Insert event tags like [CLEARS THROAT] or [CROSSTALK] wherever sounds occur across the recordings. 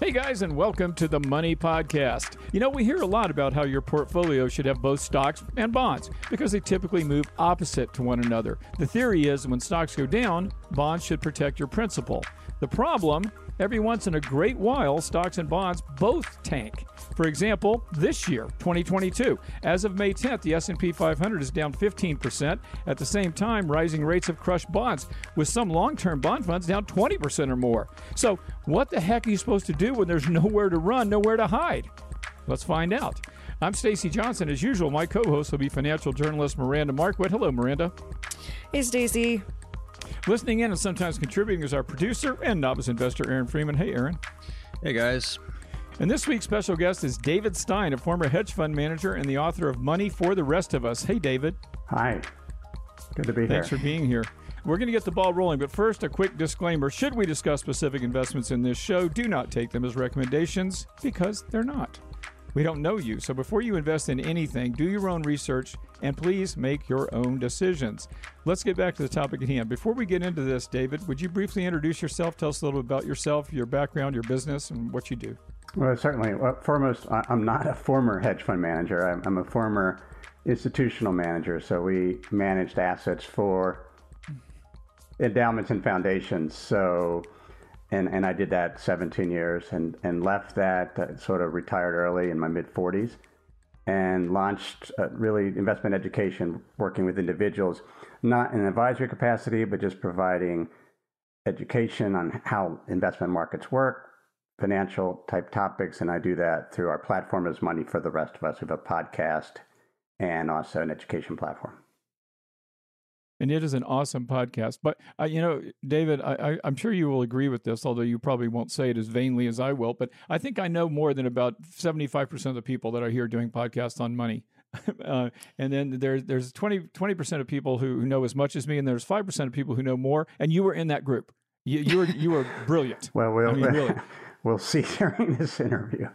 Hey guys, and welcome to the Money Podcast. You know, we hear a lot about how your portfolio should have both stocks and bonds because they typically move opposite to one another. The theory is when stocks go down, bonds should protect your principal. The problem every once in a great while, stocks and bonds both tank. For example, this year, 2022, as of May 10th, the S&P 500 is down 15%. At the same time, rising rates have crushed bonds, with some long-term bond funds down 20% or more. So, what the heck are you supposed to do when there's [LAUGHS] nowhere to run, nowhere to hide? Let's find out. I'm Stacy Johnson. As usual, my co-host will be financial journalist Miranda Marquit. Hello, Miranda. Hey, Stacy. Listening in and sometimes contributing is our producer and novice investor, Aaron Freeman. Hey, Aaron. Hey, guys. And this week's special guest is David Stein, a former hedge fund manager and the author of Money for the Rest of Us. Hey, David. Hi. Good to be here. Thanks for being here. We're going to get the ball rolling, but first, a quick disclaimer. Should we discuss specific investments in this show, do not take them as recommendations because they're not. We don't know you, so before you invest in anything, do your own research and please make your own decisions. Let's get back to the topic at hand. Before we get into this, David, would you briefly introduce yourself? Tell us a little bit about yourself, your background, your business, and what you do. Well, certainly. Well, foremost, I'm not a former hedge fund manager. I'm, I'm a former institutional manager. So we managed assets for endowments and foundations. So, and, and I did that 17 years and, and left that, uh, sort of retired early in my mid 40s and launched uh, really investment education, working with individuals, not in an advisory capacity, but just providing education on how investment markets work, financial type topics. And I do that through our platform as Money for the Rest of Us. We have a podcast and also an education platform and it is an awesome podcast. But uh, you know, David, I, am sure you will agree with this, although you probably won't say it as vainly as I will. But I think I know more than about 75 percent of the people that are here doing podcasts on money. [LAUGHS] uh, and then there's there's 20 percent of people who, who know as much as me, and there's five percent of people who know more. And you were in that group. You, you were you were brilliant. well, we'll I mean, really. [LAUGHS] we'll see during this interview.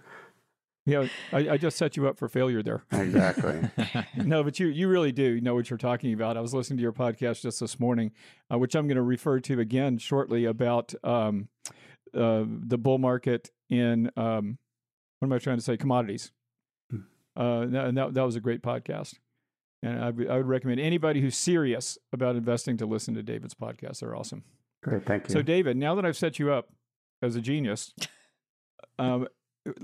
Yeah, I, I, just set you up for failure there. [LAUGHS] Exactly. no, but you you really do know what you're talking about. I was listening to your podcast just this morning, uh, which I'm going to refer to again shortly about um, uh, the bull market in um, what am I trying to say? Commodities. Hmm. Uh, that, that, that was a great podcast, and I, w- I would recommend anybody who's serious about investing to listen to David's podcast. They're awesome. Great, thank you. So, David, now that I've set you up as a genius. [LAUGHS] Um,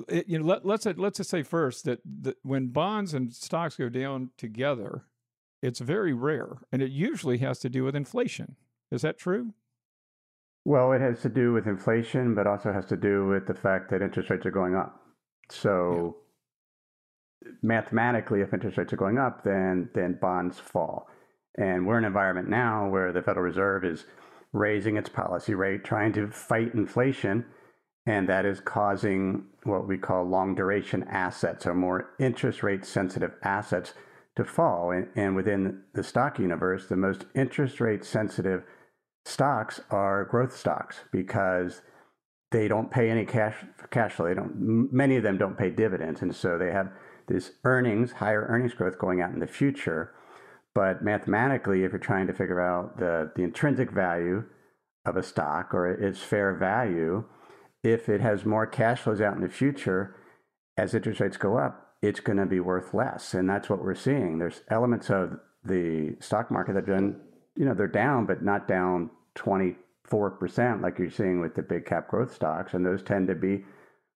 it, you know, let, let's let's just say first that, that when bonds and stocks go down together, it's very rare, and it usually has to do with inflation. Is that true? Well, it has to do with inflation, but also has to do with the fact that interest rates are going up. So, yeah. mathematically, if interest rates are going up, then then bonds fall. And we're in an environment now where the Federal Reserve is raising its policy rate, trying to fight inflation and that is causing what we call long duration assets or more interest rate sensitive assets to fall. And, and, within the stock universe, the most interest rate sensitive stocks are growth stocks because they don't pay any cash cash flow. They don't. Many of them don't pay dividends, and so they have this earnings, higher earnings growth going out in the future. But mathematically, if you're trying to figure out the the intrinsic value of a stock or its fair value, if it has more cash flows out in the future, as interest rates go up, it's going to be worth less. And that's what we're seeing. There's elements of the stock market that have been, you know, they're down, but not down 24% like you're seeing with the big cap growth stocks. And those tend to be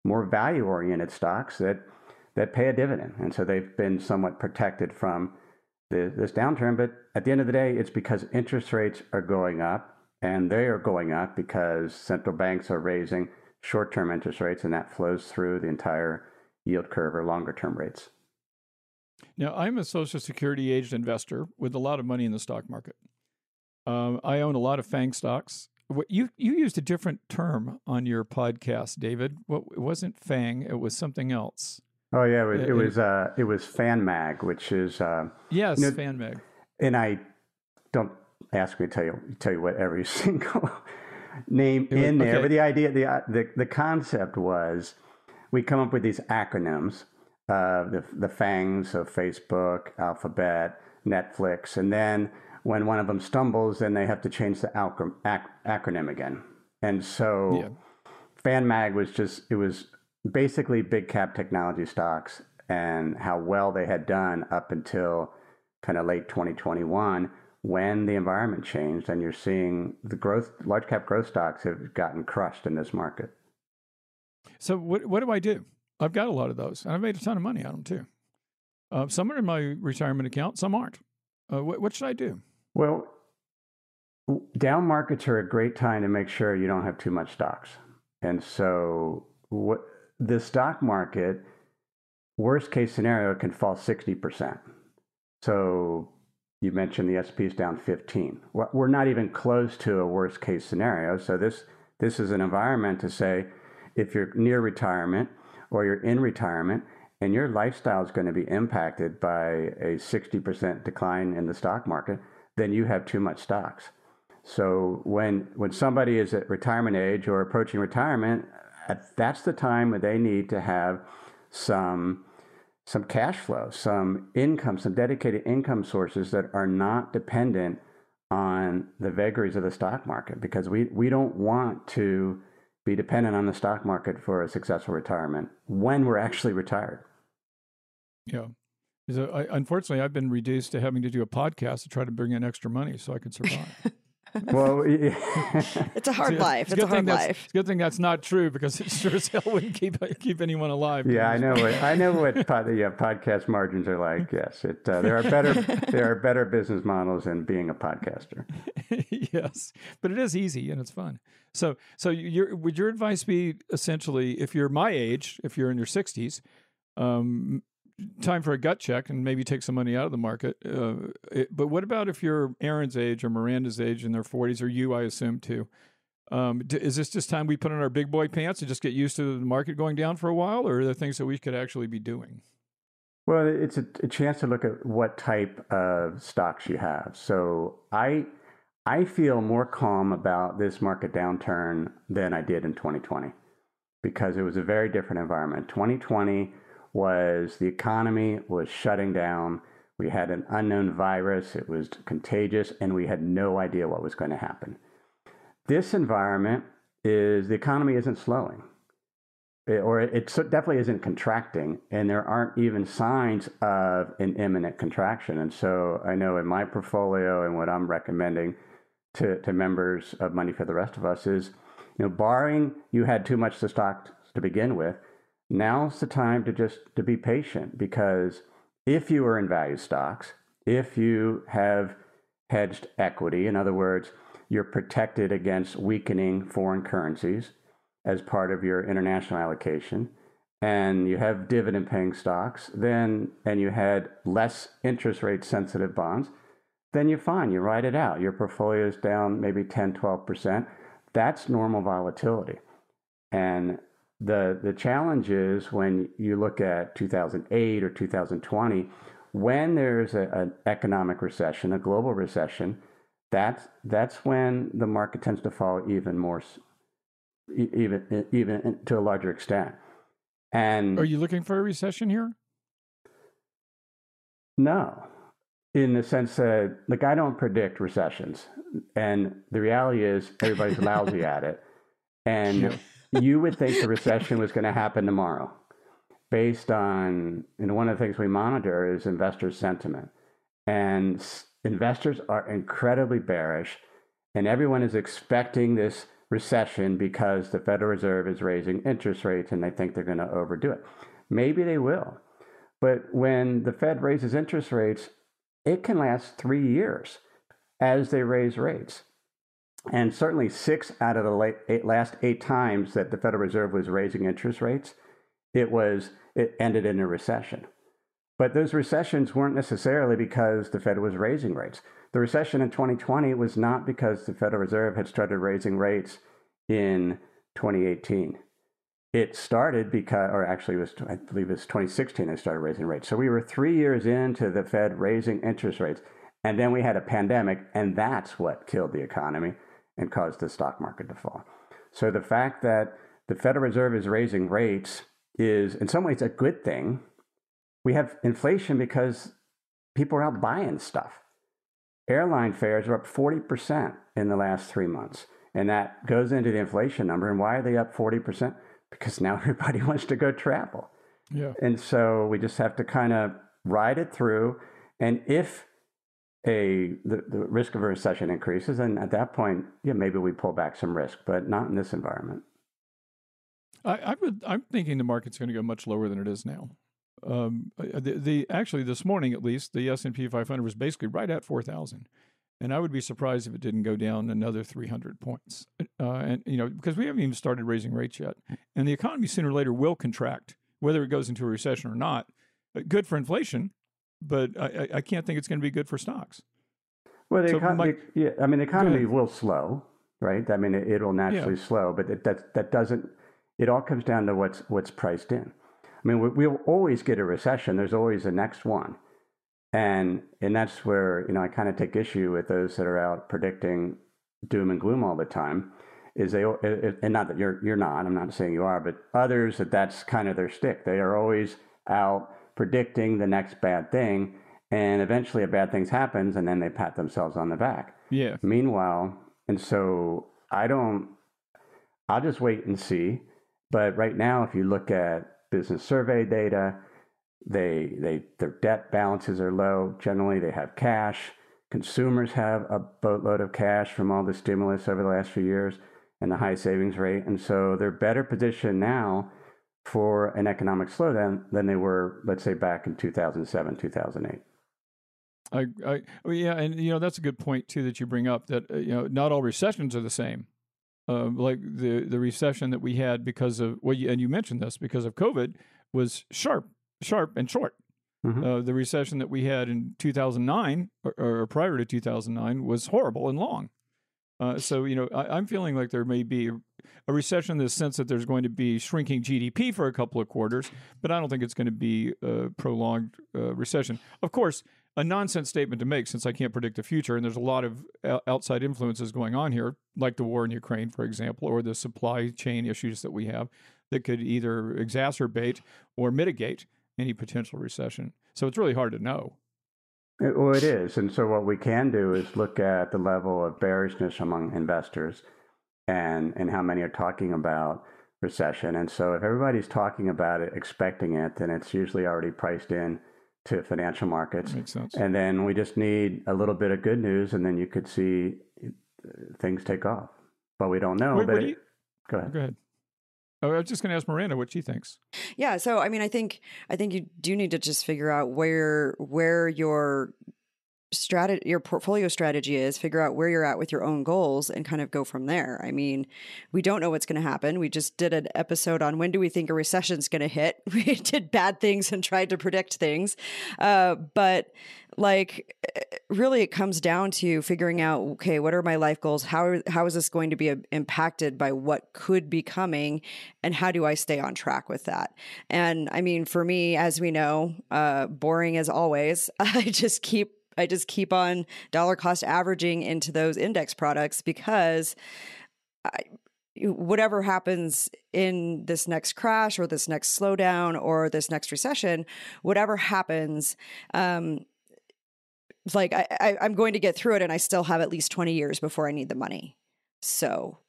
more value oriented stocks that, that pay a dividend. And so they've been somewhat protected from the, this downturn. But at the end of the day, it's because interest rates are going up and they are going up because central banks are raising short term interest rates, and that flows through the entire yield curve or longer term rates. Now, I'm a Social Security aged investor with a lot of money in the stock market. Um, I own a lot of FANG stocks. You you used a different term on your podcast, David. What it wasn't FANG, it was something else. Oh yeah, it was it, it was uh, it was FanMag, which is uh, yes, you know, FanMag. And I don't ask me to tell you tell you what every [LAUGHS] single name was, in there. Okay. But the idea, the, uh, the, the concept was we come up with these acronyms, uh, the, the FANGs of Facebook, Alphabet, Netflix, and then when one of them stumbles, then they have to change the ac- acronym again. And so yeah. FanMag was just it was basically big cap technology stocks and how well they had done up until kind of late 2021 when the environment changed and you're seeing the growth large cap growth stocks have gotten crushed in this market. So what what do I do? I've got a lot of those, and I've made a ton of money on them too. Uh, some are in my retirement account, some aren't. Uh, what, what should I do? Well, down markets are a great time to make sure you don't have too much stocks. And so, what the stock market, worst case scenario, can fall 60%. So, you mentioned the SP is down 15. We're not even close to a worst case scenario. So, this, this is an environment to say if you're near retirement or you're in retirement and your lifestyle is going to be impacted by a 60% decline in the stock market, then you have too much stocks. So when when somebody is at retirement age or approaching retirement, that's the time when they need to have some some cash flow, some income, some dedicated income sources that are not dependent on the vagaries of the stock market because we, we don't want to be dependent on the stock market for a successful retirement when we're actually retired. Yeah. So I, unfortunately, I've been reduced to having to do a podcast to try to bring in extra money so I can survive. [LAUGHS] well, [LAUGHS] it's a hard life. It's, it's a hard life. It's a good thing that's not true because it sure as hell wouldn't keep keep anyone alive. Yeah, I know. What, I know what [LAUGHS] pod, yeah, podcast margins are like. Yes, it, uh, there are better [LAUGHS] there are better business models than being a podcaster. yes, but it is easy and it's fun. So, so your would your advice be essentially if you're my age, if you're in your sixties, um, time for a gut check and maybe take some money out of the market. Uh, it, but what about if you're Aaron's age or Miranda's age in their 40s, or you, I assume, too? Um, is this just time we put on our big boy pants and just get used to the market going down for a while, or are there things that we could actually be doing? Well, it's a, a chance to look at what type of stocks you have. So I I feel more calm about this market downturn than I did in 2020 because it was a very different environment. 2020 was the economy was shutting down. We had an unknown virus, it was contagious, and we had no idea what was going to happen. This environment is the economy isn't slowing, or it definitely isn't contracting, and there aren't even signs of an imminent contraction. And so I know in my portfolio and what I'm recommending to, to members of Money for the Rest of Us is, you know, barring you had too much to stock to begin with, now's the time to just to be patient because if you are in value stocks, if you have hedged equity, in other words, you're protected against weakening foreign currencies as part of your international allocation, and you have dividend paying stocks, then and you had less interest rate sensitive bonds, then you're fine. You ride it out. Your portfolio is down maybe 10, 12%. That's normal volatility. And the the challenge is when you look at 2008 or 2020 when there's a, an economic recession a global recession that's that's when the market tends to fall even more even even to a larger extent. And are you looking for a recession here? No. In the sense that like i don't predict recessions. And the reality is everybody's lousy at it. And [LAUGHS] you would think the recession was going to happen tomorrow based on, know, one of the things we monitor is investor sentiment. And investors are incredibly bearish, and everyone is expecting this recession because the Federal Reserve is raising interest rates and they think they're going to overdo it. Maybe they will. But when the Fed raises interest rates, it can last three years as they raise rates. And certainly six out of the late, eight, last eight times that the Federal Reserve was raising interest rates, it was it ended in a recession. But those recessions weren't necessarily because the Fed was raising rates. The recession in 2020 was not because the Federal Reserve had started raising rates in 2018. It started because, or actually, it was I believe it was 2016 they started raising rates. So we were three years into the Fed raising interest rates, and then we had a pandemic, and that's what killed the economy and caused the stock market to fall. So the fact that the Federal Reserve is raising rates is, in some ways, a good thing. We have inflation because people are out buying stuff. Airline fares are up 40% in the last three months. And that goes into the inflation number. And why are they up 40%? Because now [LAUGHS] everybody wants to go travel. Yeah. And so we just have to kind of ride it through. And if a the, the risk of a recession increases, and at that point, yeah, maybe we pull back some risk, but not in this environment. I, I would, I'm thinking the market's going to go much lower than it is now. Um, the, the actually this morning at least the S and P 500 was basically right at 4,000, and I would be surprised if it didn't go down another 300 points. Uh, and you know because we haven't even started raising rates yet, and the economy sooner or later will contract, whether it goes into a recession or not. Good for inflation, but I, I can't think it's going to be good for stocks. Well, the so economy, my, yeah, I mean, the economy will slow, right? I mean, it, will naturally yeah. slow, but it, that that doesn't. It all comes down to what's what's priced in. I mean, we, will always get a recession. There's always a next one, and and that's where you know I kind of take issue with those that are out predicting doom and gloom all the time. Is they and not that you're you're not. I'm not saying you are, but others that that's kind of their stick. They are always out predicting the next bad thing, and eventually a bad thing happens, and then they pat themselves on the back. Yeah. Meanwhile, and so I don't. I'll just wait and see. But right now, if you look at business survey data. They, they, their debt balances are low. Generally, they have cash. Consumers have a boatload of cash from all the stimulus over the last few years and the high savings rate. And so they're better positioned now for an economic slowdown than they were, let's say, back in 2007, 2008. I, I, well, yeah, and you know that's a good point too that you bring up that uh, you know not all recessions are the same uh, like the the recession that we had because of well, you, and you mentioned this because of COVID was sharp, sharp and short. Mm-hmm. Uh, the recession that we had in 2009 or, or, prior to 2009 was horrible and long. Uh, so you know, I, am feeling like there may be a recession in the sense that there's going to be shrinking GDP for a couple of quarters, but I don't think it's going to be a prolonged uh, recession. Of course, a nonsense statement to make since I can't predict the future. And there's a lot of outside influences going on here, like the war in Ukraine, for example, or the supply chain issues that we have that could either exacerbate or mitigate any potential recession. So it's really hard to know. Well, it is. And so what we can do is look at the level of bearishness among investors and, and how many are talking about recession. And so if everybody's talking about it, expecting it, then it's usually already priced in to financial markets. Makes sense. And then we just need a little bit of good news, and then you could see things take off. But we don't know. Wait, but you, it, go ahead. Go ahead. I was just going to ask Miranda what she thinks. Yeah, so I mean, I think I think you do need to just figure out where where your strategy your portfolio strategy is figure out where you're at with your own goals and kind of go from there. I mean we don't know what's going to happen. We just did an episode on when do we think a recession is going to hit. [LAUGHS] We did bad things and tried to predict things. Uh, but like eh, really it comes down to figuring out okay what are my life goals? How how is this going to be uh, impacted by what could be coming? And how do i stay on track with that? And i mean for me as we know uh, boring as always [LAUGHS] i just keep I just keep on dollar cost averaging into those index products because I, whatever happens in this next crash or this next slowdown or this next recession, whatever happens, um, like I, I, I'm going to get through it, and I still have at least 20 years before I need the money. So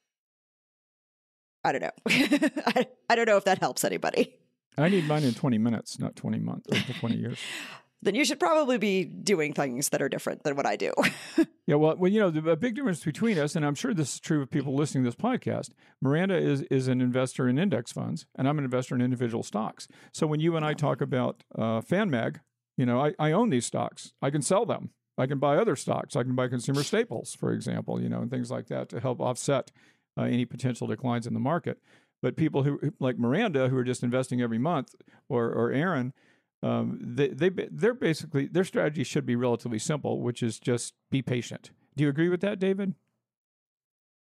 I don't know. [LAUGHS] I, I don't know if that helps anybody. I need mine in 20 minutes, not 20 months or 20 years [SIGHS] [LAUGHS] then you should probably be doing things that are different than what I do. [LAUGHS] yeah, well, well, you know, the big difference between us, and I'm sure this is true of people listening to this podcast. Miranda is is an investor in index funds, and I'm an investor in individual stocks. So when you and I talk about uh, FanMag, you know, I, I own these stocks. I can sell them. I can buy other stocks. I can buy consumer staples, for example, you know, and things like that to help offset uh, any potential declines in the market. But people who like Miranda, who are just investing every month, or or Aaron um, they, they they're basically their strategy should be relatively simple, which is just be patient. Do you agree with that, David?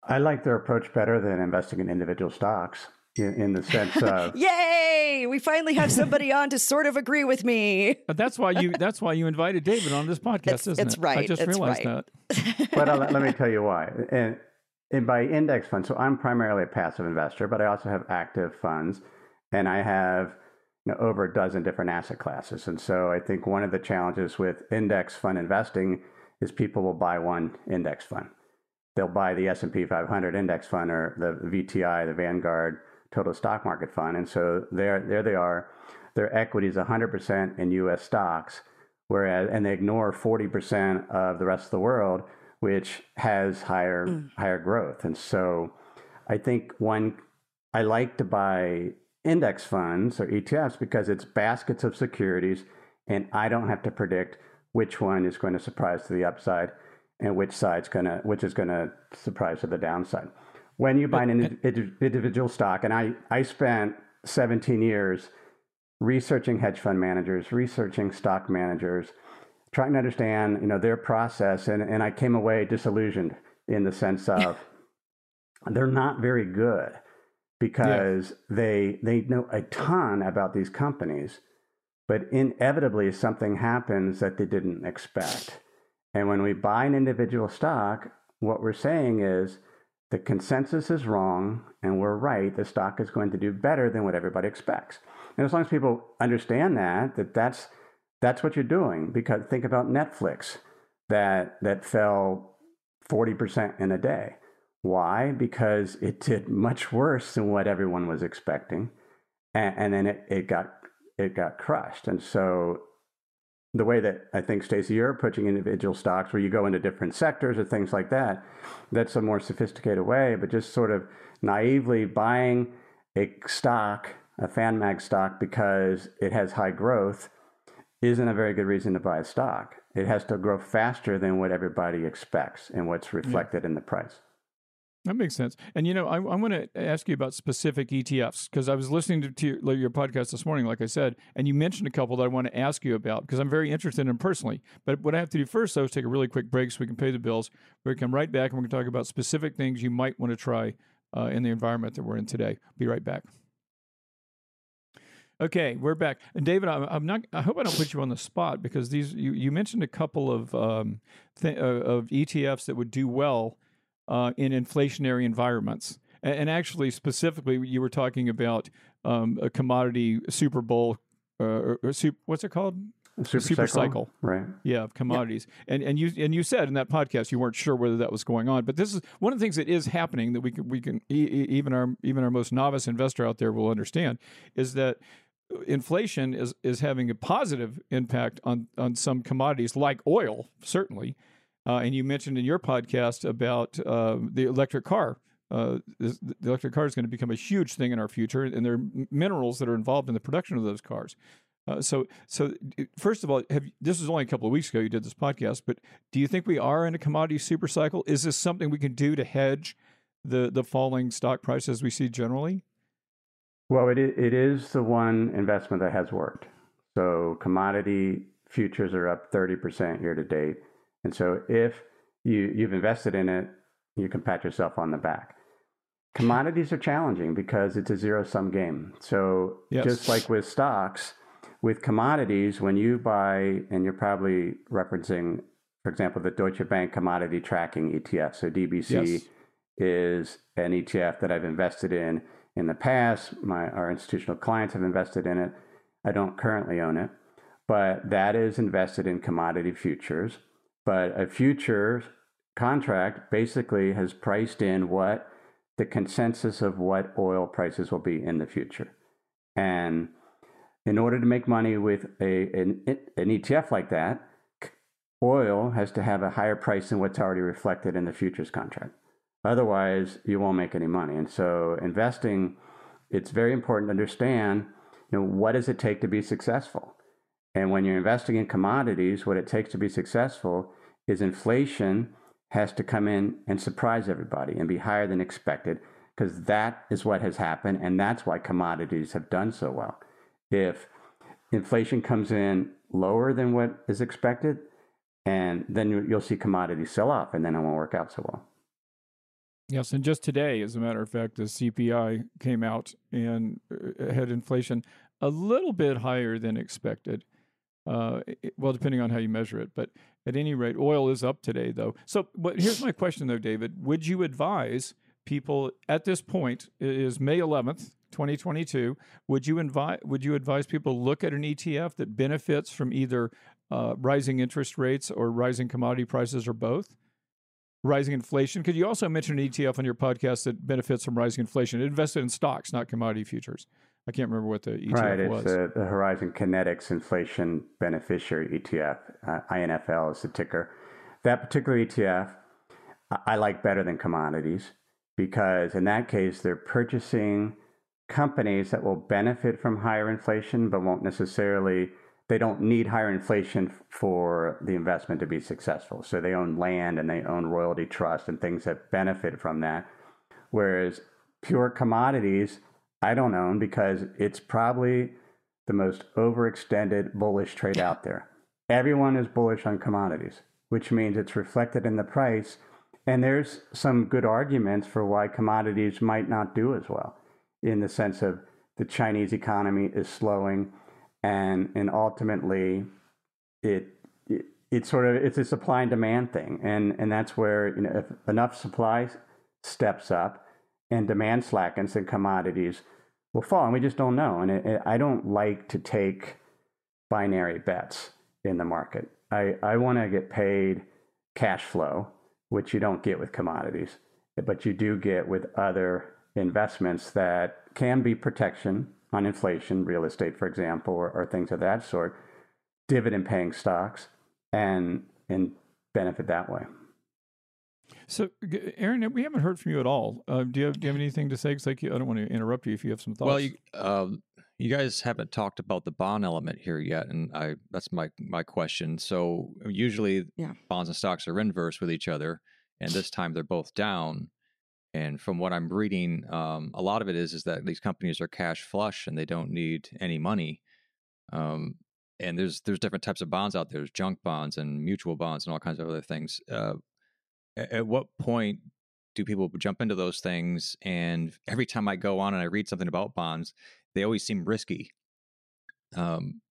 I like their approach better than investing in individual stocks in, in the sense [LAUGHS] of yay we finally have somebody on to sort of agree with me [LAUGHS] but that's why you that's why you invited david on this podcast it's, isn't it's it right i just it's realized right. that but uh, let me [LAUGHS] tell you why and, and by index funds so i'm primarily a passive investor but i also have active funds and i have you know, over a dozen different asset classes. And so I think one of the challenges with index fund investing is people will buy one index fund. they'll buy the S&P 500 index fund or the VTI, the Vanguard Total Stock Market Fund. And so there, there they are. Their equity is 100% in U.S. stocks, whereas and they ignore 40% of the rest of the world, which has higher mm. higher growth. And so, I think one I like to buy index funds or ETFs because it's baskets of securities, and I don't have to predict which one is going to surprise to the upside and which side's gonna which is gonna surprise to the downside. When you buy an individual stock, and I I spent 17 years researching hedge fund managers, researching stock managers, trying to understand you know their process, and and I came away disillusioned in the sense of they're not very good because yeah. they they know a ton about these companies, but inevitably something happens that they didn't expect. And when we buy an individual stock, what we're saying is the consensus is wrong and we're right. The stock is going to do better than what everybody expects. And as long as people understand that, that that's that's what you're doing. Because think about Netflix that that fell 40% in a day. Why? Because it did much worse than what everyone was expecting. And, and then it, it got it got crushed. And so the way that I think Stacy, you're approaching individual stocks where you go into different sectors or things like that, that's a more sophisticated way. But just sort of naively buying a stock, a FanMag stock, because it has high growth isn't a very good reason to buy a stock. It has to grow faster than what everybody expects and what's reflected yeah. in the price. That makes sense. And you know, I, I want to ask you about specific ETFs because I was listening to, to your, your, podcast this morning, like I said, and you mentioned a couple that I want to ask you about because I'm very interested in them personally. But what I have to do first, though, is take a really quick break so we can pay the bills. We come right back and we're going to talk about specific things you might want to try uh, in the environment that we're in today. Be right back. Okay, we're back. And David, I'm, I'm, not. I hope I don't put you on the spot because these you, you mentioned a couple of um, th- uh, of ETFs that would do well uh, in inflationary environments. And, and, actually, specifically, you were talking about um, a commodity Super Bowl, uh, or, or super, what's it called? Super, super cycle. cycle. right? Yeah, of commodities. Yeah. And and you and you said in that podcast you weren't sure whether that was going on, but this is one of the things that is happening that we can we can even our even our most novice investor out there will understand is that inflation is is having a positive impact on on some commodities like oil certainly uh, and you mentioned in your podcast about uh, the electric car. Uh, the electric car is going to become a huge thing in our future, and there are minerals that are involved in the production of those cars. Uh, so, so first of all, have, this was only a couple of weeks ago you did this podcast, but do you think we are in a commodity super cycle? Is this something we can do to hedge the the falling stock prices we see generally? Well, it it is the one investment that has worked. So, commodity futures are up thirty percent year to date. And so if you, you've invested in it, you can pat yourself on the back. Commodities are challenging because it's a zero sum game. So yes. just like with stocks, with commodities, when you buy, and you're probably referencing, for example, the Deutsche Bank commodity tracking ETF. So DBC yes. is an ETF that I've invested in in the past. My our institutional clients have invested in it. I don't currently own it, but that is invested in commodity futures. But a future contract basically has priced in what the consensus of what oil prices will be in the future. And in order to make money with a, an, an ETF like that, oil has to have a higher price than what's already reflected in the futures contract. Otherwise, you won't make any money. And so, investing, it's very important to understand, you know, what does it take to be successful? And when you're investing in commodities, what it takes to be successful is inflation has to come in and surprise everybody and be higher than expected because that is what has happened. And that's why commodities have done so well. If inflation comes in lower than what is expected, and then you'll see commodities sell off and then it won't work out so well. Yes, and just today, as a matter of fact, the CPI came out and uh, had inflation a little bit higher than expected. Uh, well, depending on how you measure it, but at any rate, oil is up today, though. So, but here's my question, though, David: Would you advise people at this point? It is May 11th, 2022. Would you invite? Would you advise people look at an ETF that benefits from either uh, rising interest rates or rising commodity prices, or both? rising inflation? Because you also mentioned an ETF on your podcast that benefits from rising inflation. It invested in stocks, not commodity futures. I can't remember what the ETF right, was. Right, it's the Horizon Kinetics Inflation Beneficiary ETF. Uh, INFL is the ticker. That particular ETF, I like better than commodities because in that case, they're purchasing companies that will benefit from higher inflation, but won't necessarily, they don't need higher inflation for the investment to be successful. So they own land and they own royalty trust and things that benefit from that. Whereas pure commodities, I don't own because it's probably the most overextended bullish trade out there. Everyone is bullish on commodities, which means it's reflected in the price. And there's some good arguments for why commodities might not do as well, in the sense of the Chinese economy is slowing, and and ultimately, it, it it's sort of it's a supply and demand thing, and and that's where you know if enough supply steps up and demand slackens, then commodities will fall, and we just don't know. And it, it, I don't like to take binary bets in the market. I, I want to get paid cash flow, which you don't get with commodities, but you do get with other investments that can be protection on inflation, real estate, for example, or, or things of that sort, dividend paying stocks, and and benefit that way. So, Aaron, we haven't heard from you at all. Uh, do you have Do you have anything to say? Because like, I don't want to interrupt you if you have some thoughts. Well, you, um, you guys haven't talked about the bond element here yet, and I that's my my question. So usually, yeah. bonds and stocks are inverse with each other, and this time they're both down. And from what I'm reading, um, a lot of it is is that these companies are cash flush and they don't need any money. Um, and there's there's different types of bonds out there. There's junk bonds and mutual bonds and all kinds of other things. Uh, at what point do people jump into those things? And every time I go on and I read something about bonds, they always seem risky. Um,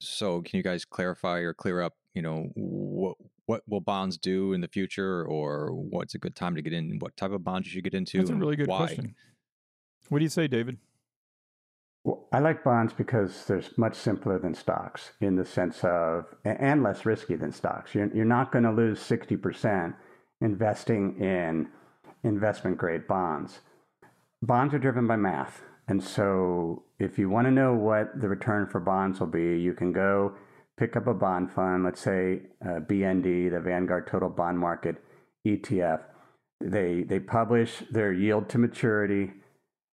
so can you guys clarify or clear up, you know, what what will bonds do in the future, or what's a good time to get in? What type of bonds you should get into? That's a really good why? question. What do you say, David? Well, I like bonds because they're much simpler than stocks in the sense of, and less risky than stocks. You're, you're not going to lose 60% investing in investment grade bonds. Bonds are driven by math. And so, if you want to know what the return for bonds will be, you can go pick up a bond fund, let's say uh, BND, the Vanguard Total Bond Market ETF. They, they publish their yield to maturity.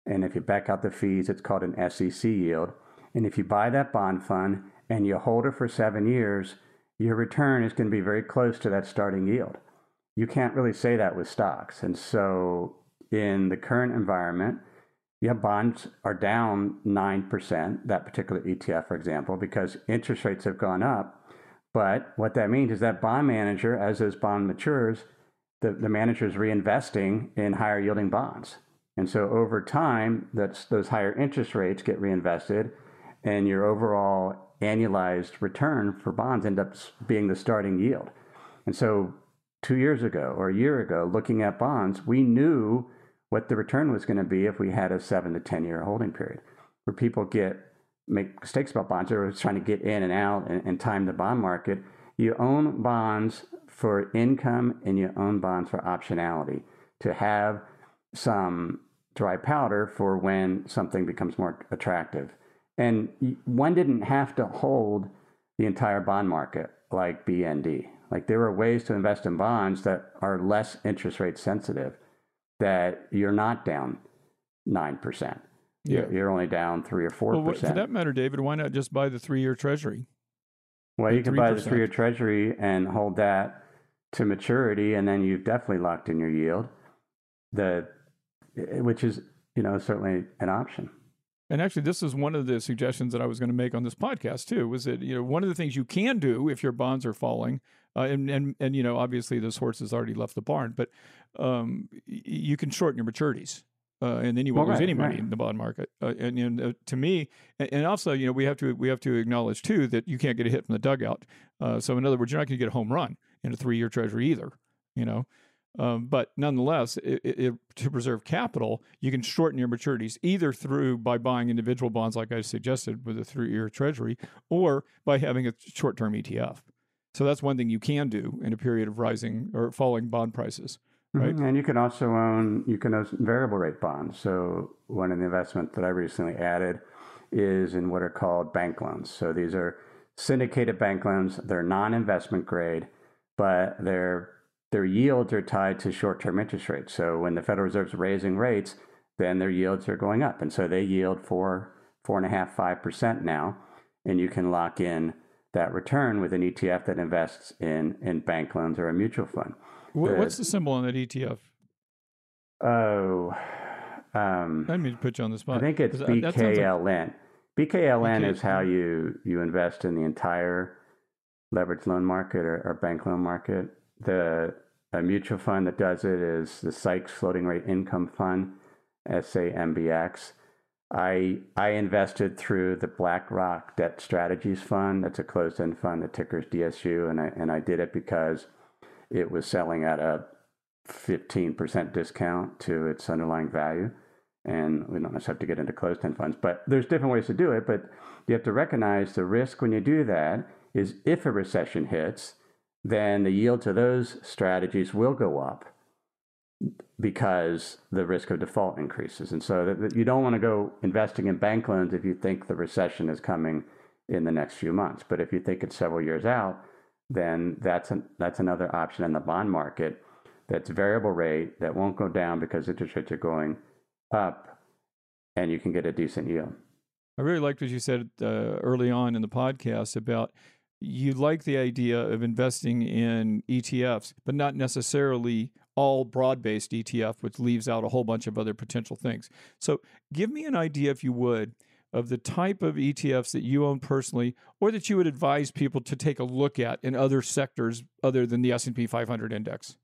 And if you back out the fees, it's called an SEC yield. And if you buy that bond fund and you hold it for seven years, your return is going to be very close to that starting yield you can't really say that with stocks. And so in the current environment, yeah, bonds are down 9%, that particular ETF, for example, because interest rates have gone up. But what that means is that bond manager, as those bond matures, the, the manager is reinvesting in higher yielding bonds. And so over time, that's those higher interest rates get reinvested, and your overall annualized return for bonds end up being the starting yield. And so two years ago or a year ago looking at bonds, we knew what the return was going to be if we had a seven to 10 year holding period where people get make mistakes about bonds. They're trying to get in and out and, and time the bond market. You own bonds for income and you own bonds for optionality to have some dry powder for when something becomes more attractive. And one didn't have to hold the entire bond market like BND. Like there are ways to invest in bonds that are less interest rate sensitive that you're not down 9%. Yeah. You're, only down 3 or 4%. Well, for that matter, David, why not just buy the three year treasury? Well, you can 3%. buy the three year treasury and hold that to maturity, and then you've definitely locked in your yield, the, eh, which is, you know, certainly an option. And actually, this is one of the suggestions that I was going to make on this podcast too. Was that you know one of the things you can do if your bonds are falling, uh, and and and you know obviously this horse has already left the barn, but um, you can shorten your maturities. Uh, and then you won't well, lose any money right. in the bond market. Uh, and, and uh, to me, and also, you know, we have to we have to acknowledge too that you can't get a hit from the dugout. Uh, so in other words, you're not going to get a home run in a three year treasury either. You know, um, but nonetheless, it, it, to preserve capital, you can shorten your maturities either through by buying individual bonds, like I suggested with a three-year Treasury, or by having a short-term ETF. So that's one thing you can do in a period of rising or falling bond prices. Right. Mm-hmm. And you can also own you can own variable rate bonds. So one of the investments that I recently added is in what are called bank loans. So these are syndicated bank loans. They're non-investment grade, but their their yields are tied to short-term interest rates. So when the Federal Reserve's raising rates, then their yields are going up, and so they yield four four and a half five percent now, and you can lock in that return with an ETF that invests in in bank loans or a mutual fund. What's the symbol on that ETF? Oh, um, I mean to put you on the spot. I think it's BKLN. Like... BKLN BK... is how you you invest in the entire leveraged loan market or, or bank loan market. The mutual fund that does it is the Seix Floating Rate Income Fund, SAMBX. I I invested through the BlackRock Debt Strategies Fund. That's a closed-end fund. The ticker's DSU, and I and I did it because it was selling at a 15% discount to its underlying value. And we don't necessarily have to get into closed-end funds, but there's different ways to do it. But you have to recognize the risk when you do that is if a recession hits, then the yield to those strategies will go up because the risk of default increases. And so you don't want to go investing in bank loans if you think the recession is coming in the next few months. But if you think it's several years out, then that's an, that's another option in the bond market that's variable rate that won't go down because interest rates are going up and you can get a decent yield. I really liked what you said uh, early on in the podcast about you like the idea of investing in ETFs, but not necessarily all broad based ETF, which leaves out a whole bunch of other potential things. So, give me an idea, if you would, of the type of ETFs that you own personally, or that you would advise people to take a look at in other sectors other than the S and P 500 index.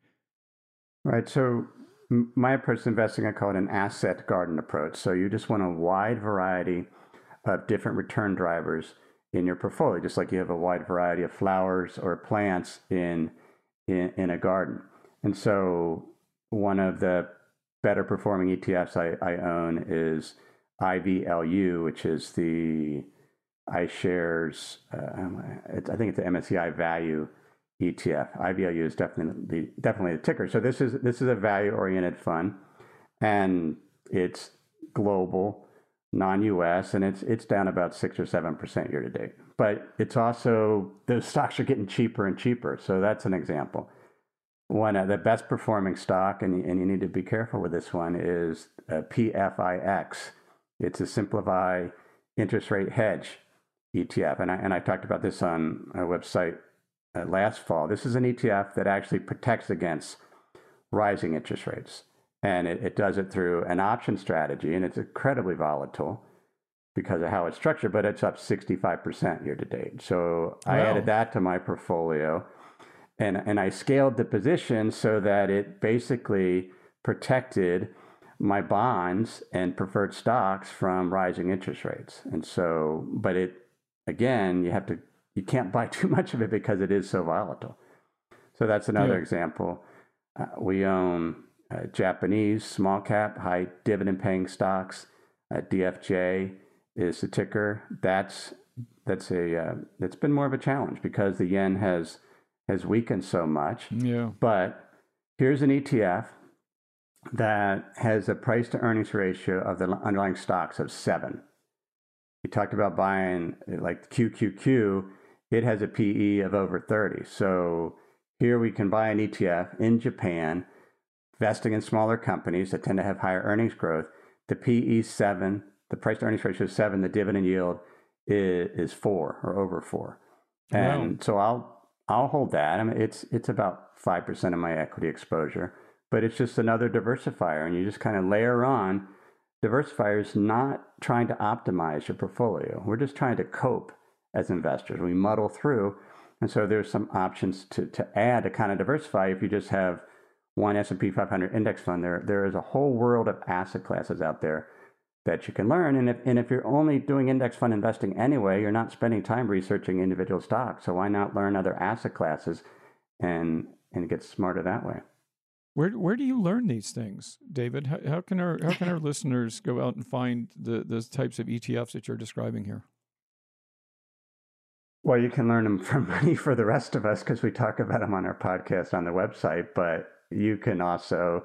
Right. So, my approach to investing, I call it an asset garden approach. So, you just want a wide variety of different return drivers in your portfolio, just like you have a wide variety of flowers or plants in, in, in a garden. And so one of the better performing ETFs I, I own is IVLU, which is the iShares, uh, I think it's the MSCI value ETF. IVLU is definitely the, definitely the ticker. So this is this is a value oriented fund, and it's global non-US, and it's it's down about six or seven percent year to date. But it's also those stocks are getting cheaper and cheaper. So that's an example. One of the best performing stock, and and you need to be careful with this one, is uh, PFIX. It's a simplify interest rate hedge ETF, and I and I talked about this on our website uh, last fall. This is an ETF that actually protects against rising interest rates and it, it does it through an option strategy, and it's incredibly volatile because of how it's structured, but it's up 65% year to date. So wow. I added that to my portfolio and, and I scaled the position so that it basically protected my bonds and preferred stocks from rising interest rates. And so, but it, again, you have to, you can't buy [LAUGHS] too much of it because it is so volatile. So that's another yeah. example. Uh, we own uh, Japanese small cap, high dividend paying stocks. Uh, DFJ is the ticker. That's that's a uh, that's been more of a challenge because the yen has has weakened so much. Yeah. But here's an ETF that has a price to earnings ratio of the underlying stocks of seven. You talked about buying like QQQ. It has a PE of over 30. So here we can buy an ETF in Japan investing in smaller companies that tend to have higher earnings growth, the PE seven, the price to earnings ratio is seven, the dividend yield is, is four or over four. And wow. so I'll I'll hold that. I mean it's it's about five percent of my equity exposure, but it's just another diversifier, and you just kind of layer on. Diversifiers not trying to optimize your portfolio. We're just trying to cope as investors. We muddle through, and so there's some options to to add to kind of diversify if you just have one S&P 500 index fund, there there is a whole world of asset classes out there that you can learn. And if and if you're only doing index fund investing anyway, you're not spending time researching individual stocks. So why not learn other asset classes and and get smarter that way? Where where do you learn these things, David? How, how can our how can our [LAUGHS] listeners go out and find the the types of ETFs that you're describing here? Well, you can learn them [LAUGHS] for money for the rest of us because we talk about them on our podcast on the website. But you can also,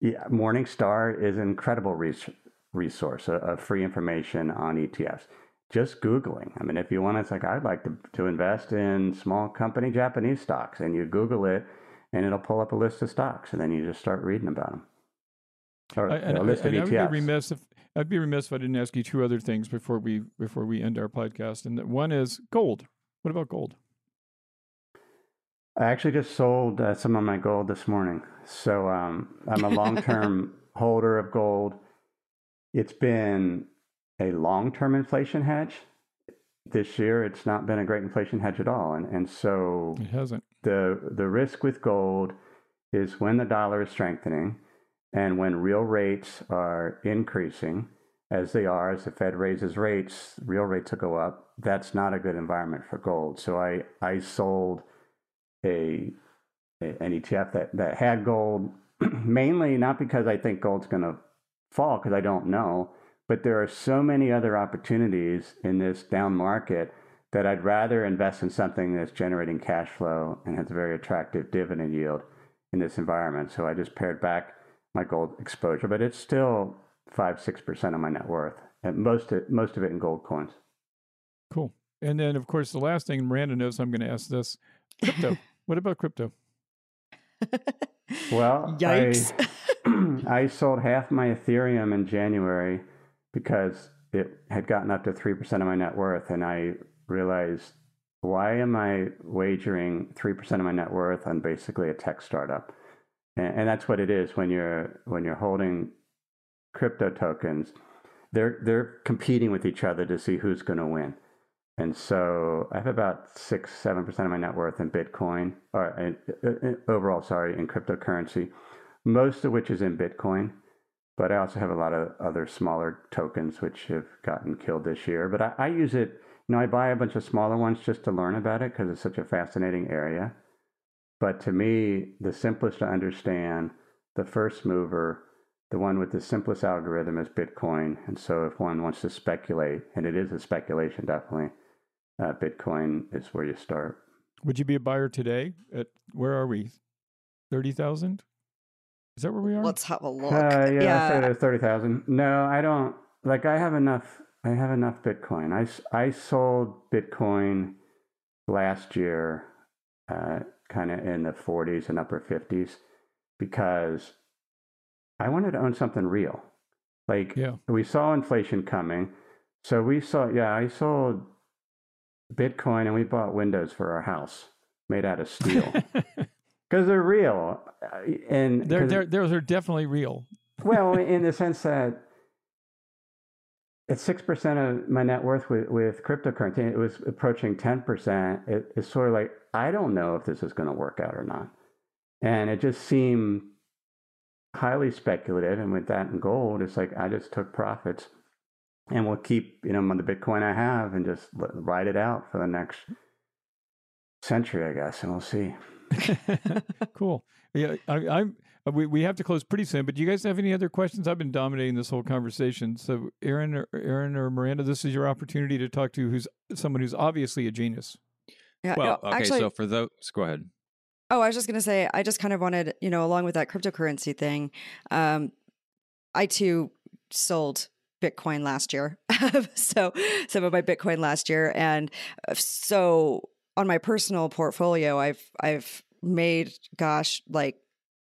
yeah, Morningstar is an incredible res- resource of free information on ETFs. Just Googling. I mean, if you want, it's like, I'd like to, to invest in small company Japanese stocks. And you Google it and it'll pull up a list of stocks. And then you just start reading about them. Or I, and, a list of ETFs. I would be remiss if I'd be remiss if I didn't ask you two other things before we before we end our podcast. And one is gold. What about gold? I actually just sold uh, some of my gold this morning. So um, I'm a long term [LAUGHS] holder of gold. It's been a long term inflation hedge. This year, it's not been a great inflation hedge at all. And, and so it hasn't. The, the risk with gold is when the dollar is strengthening and when real rates are increasing, as they are, as the Fed raises rates, real rates will go up. That's not a good environment for gold. So I, I sold a, a an ETF that, that had gold, [CLEARS THROAT] mainly not because I think gold's going to fall, because I don't know, but there are so many other opportunities in this down market that I'd rather invest in something that's generating cash flow and has a very attractive dividend yield in this environment. So I just pared back my gold exposure, but it's still five six percent of my net worth, and most of, most of it in gold coins. Cool. And then, of course, the last thing Miranda knows, I'm going to ask this: crypto. [LAUGHS] what about crypto? [LAUGHS] well, yikes! I, [CLEARS THROAT] I sold half my Ethereum in January because it had gotten up to three percent of my net worth, and I realized why am I wagering three percent of my net worth on basically a tech startup? And, and that's what it is when you're when you're holding crypto tokens. They're they're competing with each other to see who's going to win. And so I have about six, seven percent of my net worth in Bitcoin, or in, in, overall, sorry, in cryptocurrency, most of which is in Bitcoin. But I also have a lot of other smaller tokens which have gotten killed this year. But I, I use it, you know, I buy a bunch of smaller ones just to learn about it because it's such a fascinating area. But to me, the simplest to understand, the first mover, the one with the simplest algorithm is Bitcoin. And so if one wants to speculate, and it is a speculation definitely, uh, Bitcoin is where you start. Would you be a buyer today? At where are we? Thirty thousand? Is that where we are? Let's have a look. Uh, yeah, yeah. I say thirty thousand. No, I don't. Like I have enough. I have enough Bitcoin. I I sold Bitcoin last year uh, kind of in the 40s and upper 50s because I wanted to own something real. Like yeah. we saw inflation coming. So we saw, yeah, I sold Bitcoin and we bought windows for our house made out of steel [LAUGHS] because they're real. Uh, and they're, they're, those are definitely real. [LAUGHS] well, in the [LAUGHS] sense that it's six percent of my net worth with, with cryptocurrency. It was approaching ten percent. It, it's sort of like I don't know if this is going to work out or not, and it just seemed highly speculative. And with that and gold, it's like I just took profits, and we'll keep you know the Bitcoin I have and just ride it out for the next century, I guess, and we'll see. [LAUGHS] cool. Yeah, I, I'm uh, we, we have to close pretty soon, but do you guys have any other questions? I've been dominating this whole conversation. So, Aaron, or, Aaron or Miranda, this is your opportunity to talk to who's someone who's obviously a genius. Yeah. Well, no, okay. Actually, so for those, go ahead. Oh, I was just going to say, I just kind of wanted, you know, along with that cryptocurrency thing, um, I too sold Bitcoin last year. [LAUGHS] so some of my Bitcoin last year, and uh, so on my personal portfolio, I've I've made gosh like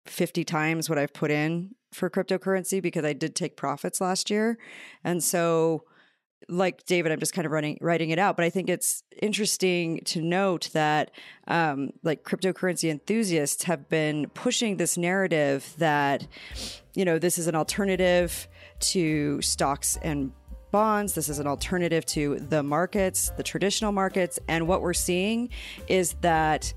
50 times what I've put in for cryptocurrency because I did take profits last year. And so like David, I'm just kind of running writing it out, but I think it's interesting to note that um, like cryptocurrency enthusiasts have been pushing this narrative that you know this is an alternative to stocks and bonds. This is an alternative to the markets, the traditional markets, and what we're seeing is that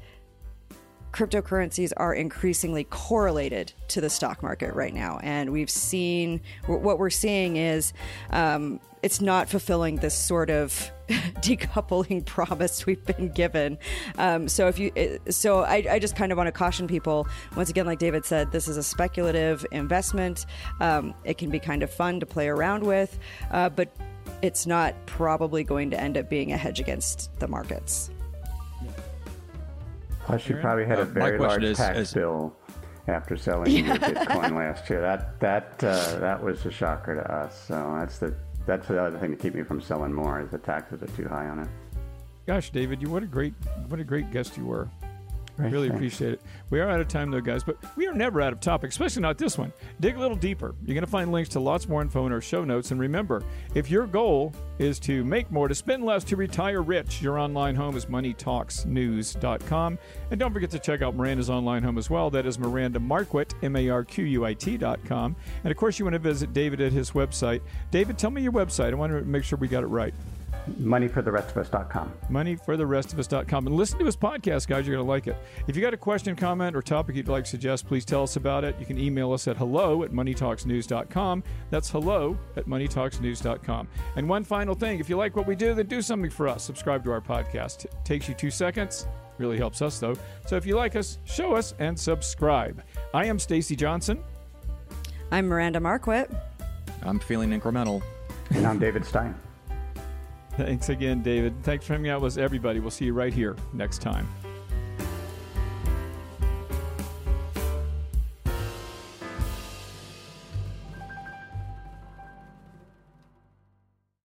cryptocurrencies are increasingly correlated to the stock market right now. And we've seen what we're seeing is um, it's not fulfilling this sort of [LAUGHS] decoupling [LAUGHS] promise we've been given. Um, so if you, so I, I just kind of want to caution people once again, like David said, this is a speculative investment. Um, it can be kind of fun to play around with, uh, but it's not probably going to end up being a hedge against the markets. Plus, you probably had a Uh, my very large is- tax is- bill after selling your [LAUGHS] Bitcoin last year. That that uh, that was a shocker to us. So that's the that's the other thing to keep me from selling more is the taxes are too high on it. Gosh, David, you what a great what a great guest you were. Right, really appreciate it. We are out of time though, guys, but we are never out of topic, especially not this one. Dig a little deeper. You're going to find links to lots more info in our show notes. And remember, if your goal is to make more, to spend less, to retire rich, your online home is moneytalksnews.com. And don't forget to check out Miranda's online home as well. That is Miranda Marquit, M A R Q U I T.com. And of course, you want to visit David at his website. David, tell me your website. I want to make sure we got it right. Moneyfortherestofus.com. moneyfortherestofus.com. And listen to his podcast, guys. You're going to like it. If you got a question, comment, or topic you'd like to suggest, please tell us about it. You can email us at hello at moneytalksnews.com. That's hello at moneytalksnews.com. And one final thing if you like what we do, then do something for us. Subscribe to our podcast. It takes you two seconds. Really helps us, though. So if you like us, show us and subscribe. I am Stacy Johnson. I'm Miranda Marquit. I'm feeling incremental. And I'm David Stein. Thanks again, David. Thanks for hanging out with us, everybody. We'll see you right here next time.